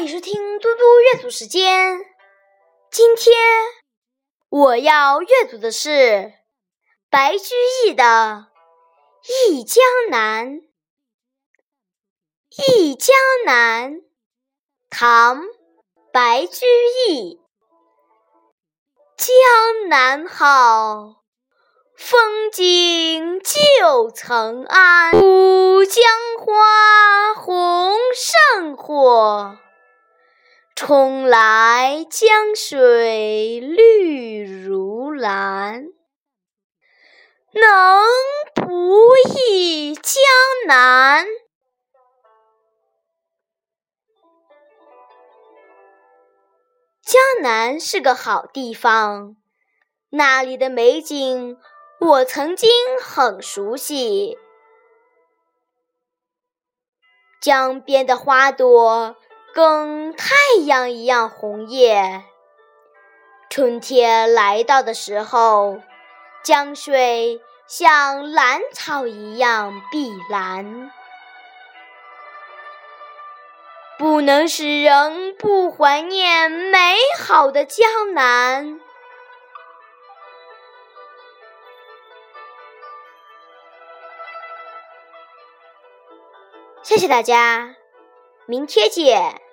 欢迎收听嘟嘟阅读时间。今天我要阅读的是白居易的《忆江南》。《忆江南》唐·白居易。江南好，风景旧曾谙。乌江花红胜火。冲来江水绿如蓝，能不忆江南？江南是个好地方，那里的美景我曾经很熟悉。江边的花朵。跟太阳一样红艳。春天来到的时候，江水像蓝草一样碧蓝，不能使人不怀念美好的江南。谢谢大家，明天见。